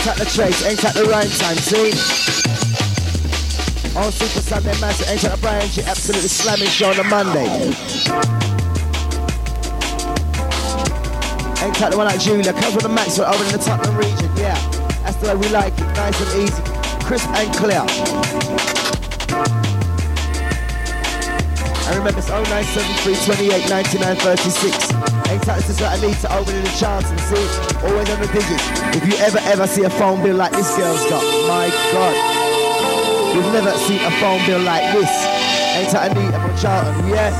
Ain't at the trace, ain't at the rhyme time, see? On Super Sunday Master, ain't at the Brian G, absolutely slamming show on a Monday. Ain't at the one like Julia, comes with the Maxwell over in the Tottenham region, yeah. That's the way we like it, nice and easy, crisp and clear. I remember it's 0973 28 99 36. Ain't touched this I need to open in the charts and see. Always on the digits. If you ever, ever see a phone bill like this girl's got, my God. You've never seen a phone bill like this. Ain't I need from Charlton, yeah?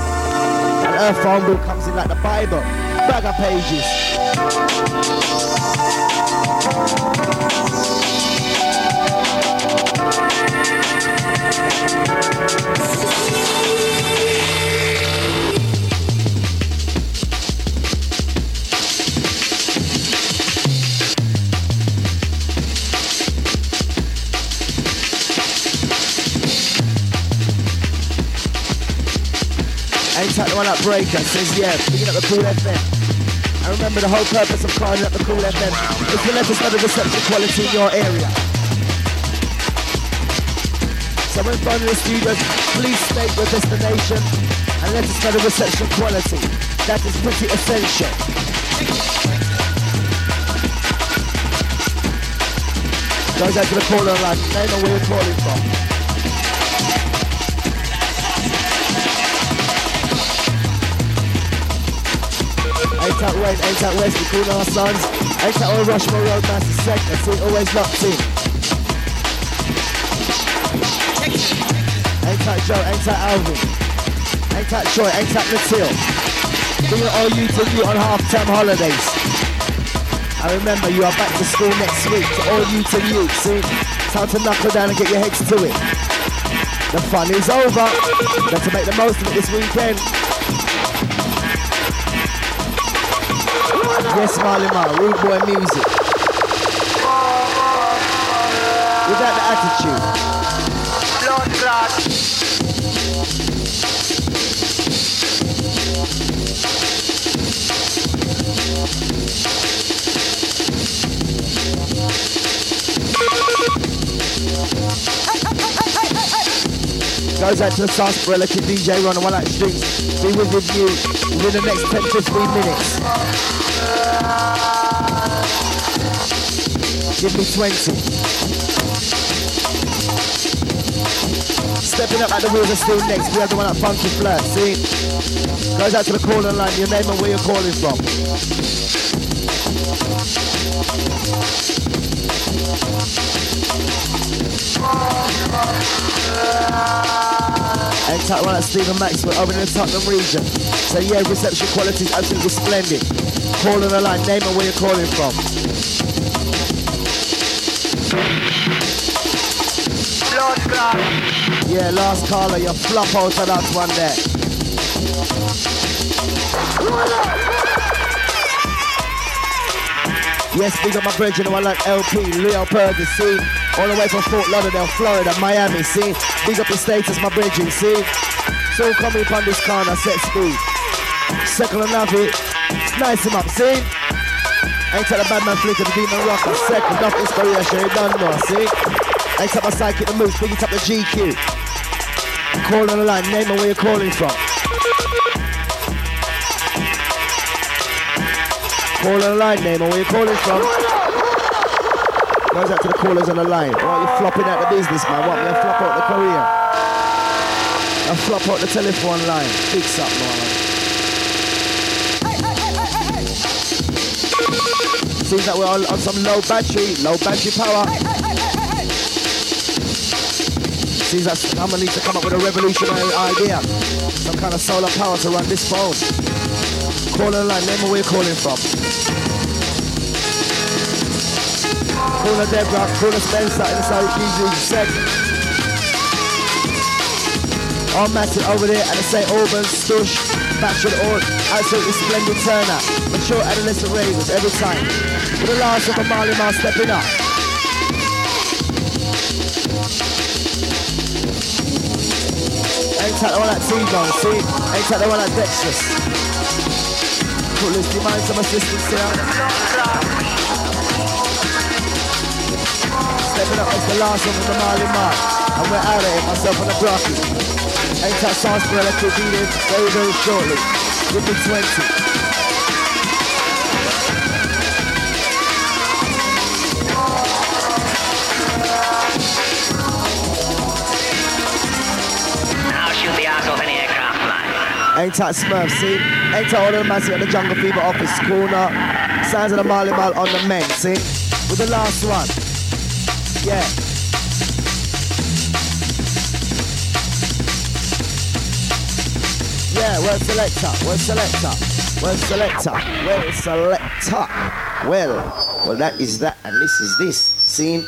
And her phone bill comes in like the Bible. Bag of pages. Ain't the one up breaker says yeah, picking up the Kool FM. I remember the whole purpose of calling up the Kool FM is to let us know the reception quality in your area. So when phoning the studios, please state your destination and let us know the reception quality. That is pretty essential. Goes out to the caller line, they know where you're calling from. Ain't that Wayne, ain't that West, we our sons. Ain't that all Rushmore Road, massive sector, see, always locked in. That Joe, ain't that Alvin. Ain't that Troy, ain't that Matil. Bringing all you to you on half-term holidays. I remember you are back to school next week, to all you to you, see? Time to knuckle down and get your heads to it. The fun is over. Got to make the most of it this weekend. Yes, Marley Ma, rude boy music. Without the attitude. Goes out to the sarsaparilla to DJ Ron and one like streets. Be with you within the next 10-15 minutes. Give me 20. Stepping up at the wheels are still next. We have the one at Funky Flat, see? Goes out to the caller line, your name and where you're calling from. And top one at Stephen Maxwell over in the Tottenham region. So yeah, reception quality is absolutely splendid. Call on the line, name and where you're calling from. Yeah, last caller, you flop out of that one there. Yes, big up my brethren, one like LP, Leo Purdy, see? All the way from Fort Lauderdale, Florida, Miami, see? Big up the status, my brethren, see? So coming upon this corner, set speed. Second and it. Nice him up, see? Ain't tell the bad man flick of the demon rocker. Second off inspiration, you done know, see? Ain't tell my psychic the moves, big it up the GQ. Call on the line, name and where you're calling from. Call on the line, name and where you're calling from. Goes out to the callers on the line. Why are you flopping out the business, man? What, to flop out the career? I flop out the telephone line. Fix up, man. Seems that we're on, on some low battery, low battery power. Seems that someone needs to come up with a revolutionary idea. Some kind of solar power to run this phone. Call the line, name where you're calling from. Call her Deborah, call her Spencer the South Easy Sec. All Matty over there at the St. Albans, Stush. the all absolutely splendid turnout. Mature adolescent ravers every time. For the last of a Marley Marl stepping up. Ain't that all that T-Bone, see? Ain't that all that Dexterous? Put loose your mind some assistance here. Stepping up as the last one from the Marley Marl. And we're out of here, myself and the Brocky. Anytime Sarsaparilla could be there very, very shortly. With the 20. Ain't that Smurf, see? Ain't that all the man at the Jungle Fever office corner. Signs of the Marley Marl on the men, see? With the last one. Yeah. Yeah, where's selector? Where's selector? Where's selector? Where's selector? Well, well that is that and this is this. Scene.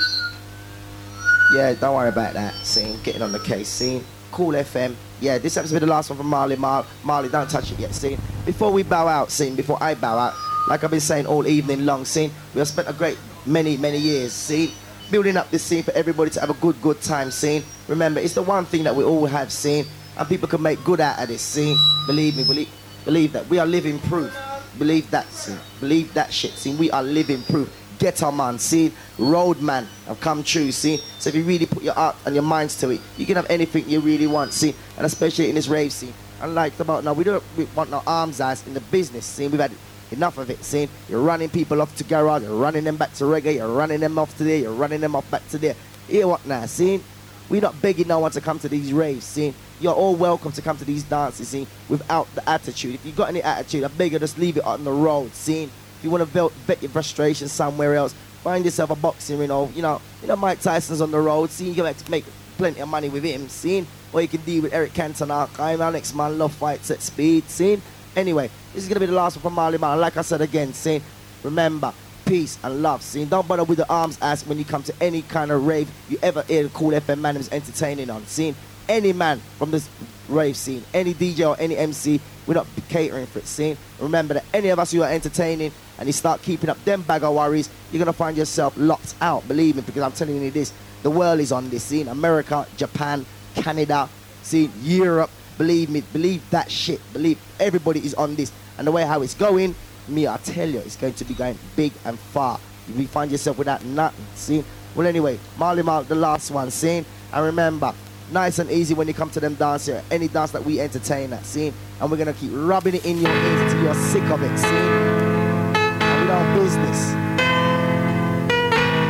Yeah, don't worry about that. Scene. Getting on the case. Scene. Kool FM. Yeah, this episode the last one from Marley. Mar- Marley, don't touch it yet. Scene. Before we bow out, scene. Before I bow out, like I've been saying all evening long, scene. We have spent a great many, many years, scene building up this scene for everybody to have a good, good time scene. Remember, it's the one thing that we all have seen and people can make good out of this. scene. believe me, believe, believe that we are living proof. Believe that, see, believe that shit. See, we are living proof. Get on, man. See, road man I've come true. See, so if you really put your heart and your minds to it, you can have anything you really want. See, and especially in this rave scene. Unlike about now, we don't we want no arms ass in the business. See, we've had enough of it. See, you're running people off to garage, you're running them back to reggae, you're running them off to there, you're running them off back to there. Hear what now? See, we're not begging no one to come to these raves. See, you're all welcome to come to these dances, see, without the attitude. If you got any attitude, I beg you, just leave it on the road, see. You want to vet your frustration somewhere else, find yourself a boxing, ring. know, you know, you know, Mike Tyson's on the road, see, you can make plenty of money with him, see. Or you can deal with Eric Cantona, our next man, love fights at speed, see. Anyway, this is gonna be the last one from Marley Man. Like I said again, see, remember, peace and love. See, don't bother with the arms ask when you come to any kind of rave you ever hear Kool FM man is entertaining on. See, any man from this rave scene, any DJ or any MC, we're not catering for it. Scene. Remember that any of us who are entertaining and you start keeping up them bag of worries, you're gonna find yourself locked out. Believe me, because I'm telling you this: the world is on this scene. America, Japan, Canada, see Europe. Believe me, believe that shit. Believe everybody is on this, and the way how it's going, me, I tell you, it's going to be going big and far. You find yourself without nothing. See. Well, anyway, Marley Marl, the last one. See. And remember, nice and easy when you come to them dance here. Any dance that we entertain at, see? And we're gonna keep rubbing it in your ears till you're sick of it, see? And we don't business.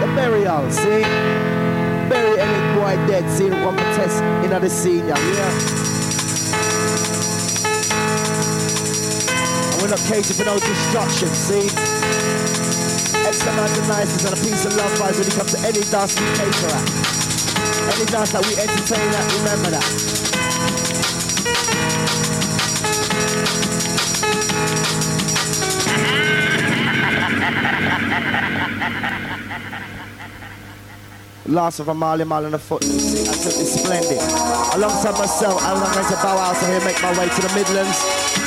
The burial, see? Bury any boy dead, see? One test in the senior, yeah? And we're not catering for no destruction, see? Extra nice and a piece of love vibes when you come to any dance we cater at. Any dance that we entertain remember that. Last of a Marley Marl on the foot, absolutely splendid. Alongside myself, I'm going to bow out so here, make my way to the Midlands,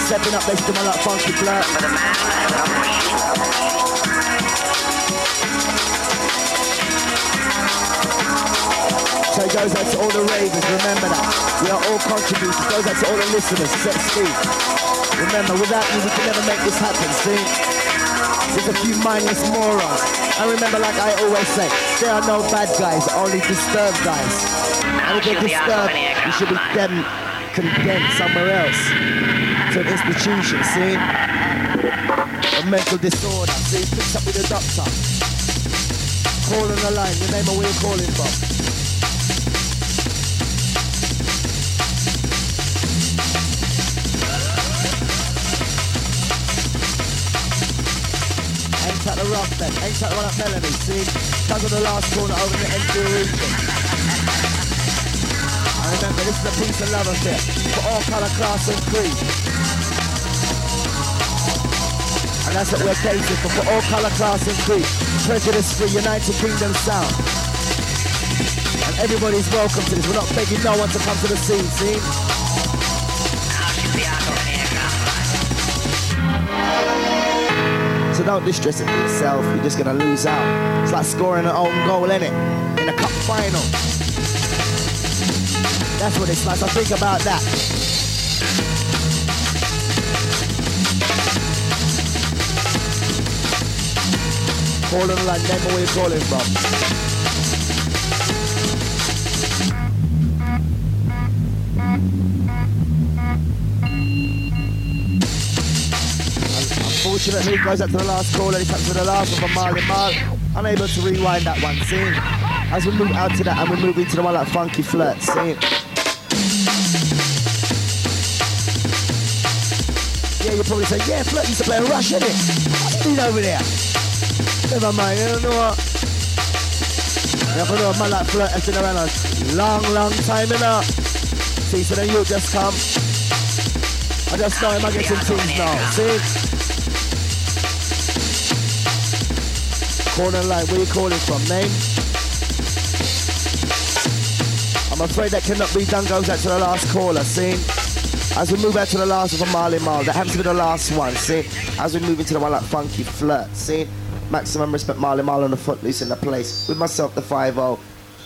stepping up next to my like funky flirt. So it goes out to all the ravers, remember that. We are all contributors. It goes out to all the listeners, set speed. Remember, without you, we can never make this happen, see? There's a few mindless morons. And remember, like I always say, there are no bad guys, only disturbed guys. And if they're disturbed, you should be them condemned somewhere else. To an institution, see? A mental disorder, see? Picks up with the doctor. Call on the line, and where you're calling from. Rough then. Ain't that one up Melanie, see? Tug on the last corner over the end region. And remember, this is a piece of love affair for all colour, class and creed. And that's what we're catering for, for all colour, class and creed. Prejudice free, United Kingdom sound. And everybody's welcome to this. We're not begging no one to come to the scene, see? Don't distress it yourself. You're just gonna lose out. It's like scoring an own goal, innit? In a cup final. That's what it's like. So think about that. Calling like name where you're calling from. Unfortunately, goes up to the last call and he up to the last of one from Marley Marl. Unable to rewind that one, scene. As we move out to that and we move into the one like Funky Flirt, see? Yeah, you're probably say, yeah, Flirt used to play a rush, innit? What's he doing over there? Never mind, you don't know what? Yeah, I know a man like Flirt has been around a long, long time, you know? See, so then you just come. I just know him, I get some things now, see? Corner line, where you calling from, name? I'm afraid that cannot be done, goes out to the last caller, see? As we move out to the last of a Marley Marl, that happens to be the last one, see? As we move into the one like Funky Flirt, see? Maximum respect Marley Marl on the footloose in the place. With myself, the 5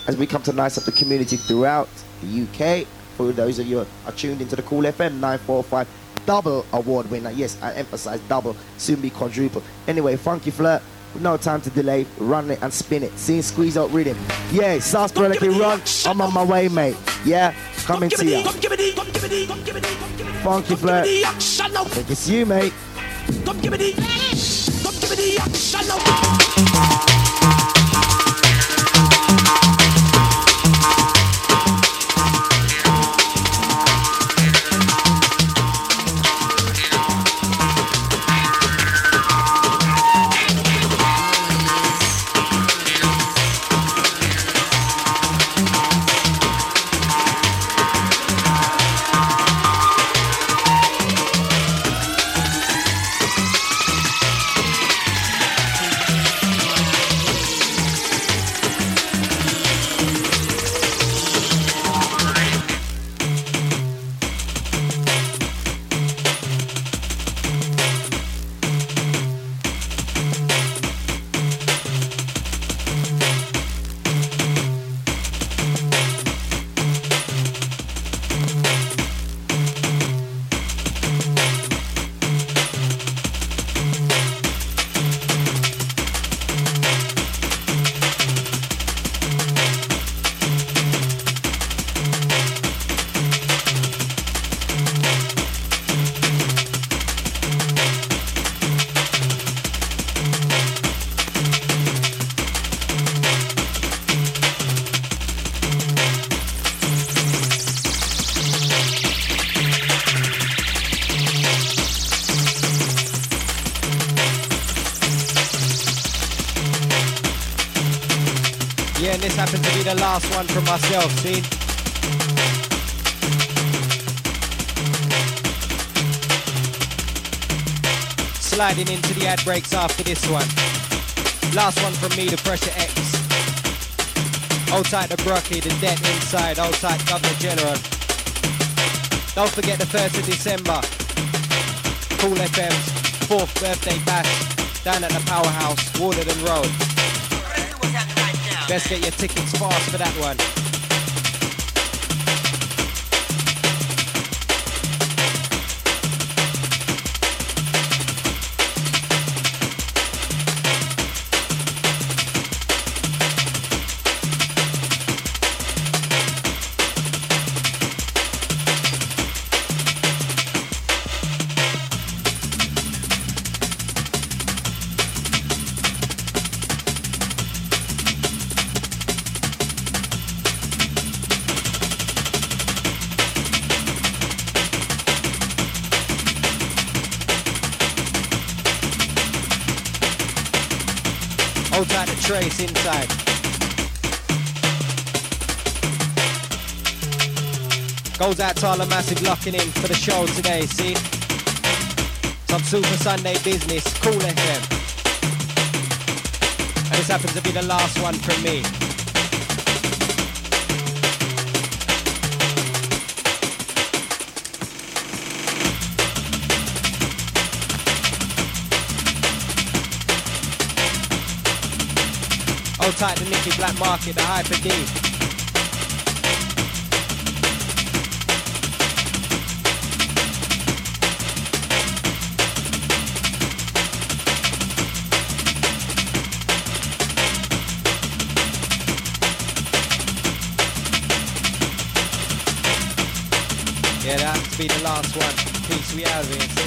as we come to nice up the community throughout the UK. For those of you are tuned into the Kool FM 945 double award winner. Yes, I emphasize double, soon be quadruple. Anyway, Funky Flirt, no time to delay. Run it and spin it. See, squeeze out rhythm. Yeah, sarsaparilla run. I'm on my way, mate. Yeah, coming to you. Funky flirt. Think it's you, mate. Come give me the, come give me the action now. One from myself, see? Sliding into the ad breaks after this one. Last one from me, the Pressure X. Hold tight the Brockie, the debt inside. Hold tight Governor General. Don't forget the 1st of December. Kool FM's fourth birthday bash down at the Powerhouse, Waterden Road. Best get your tickets fast for that one. Tyler Massive locking in for the show today, see? Some Super Sunday business, Kool FM. And this happens to be the last one from me. Hold tight the Nicky Blackmarket, the Hyper D. one. Peace, we out of here?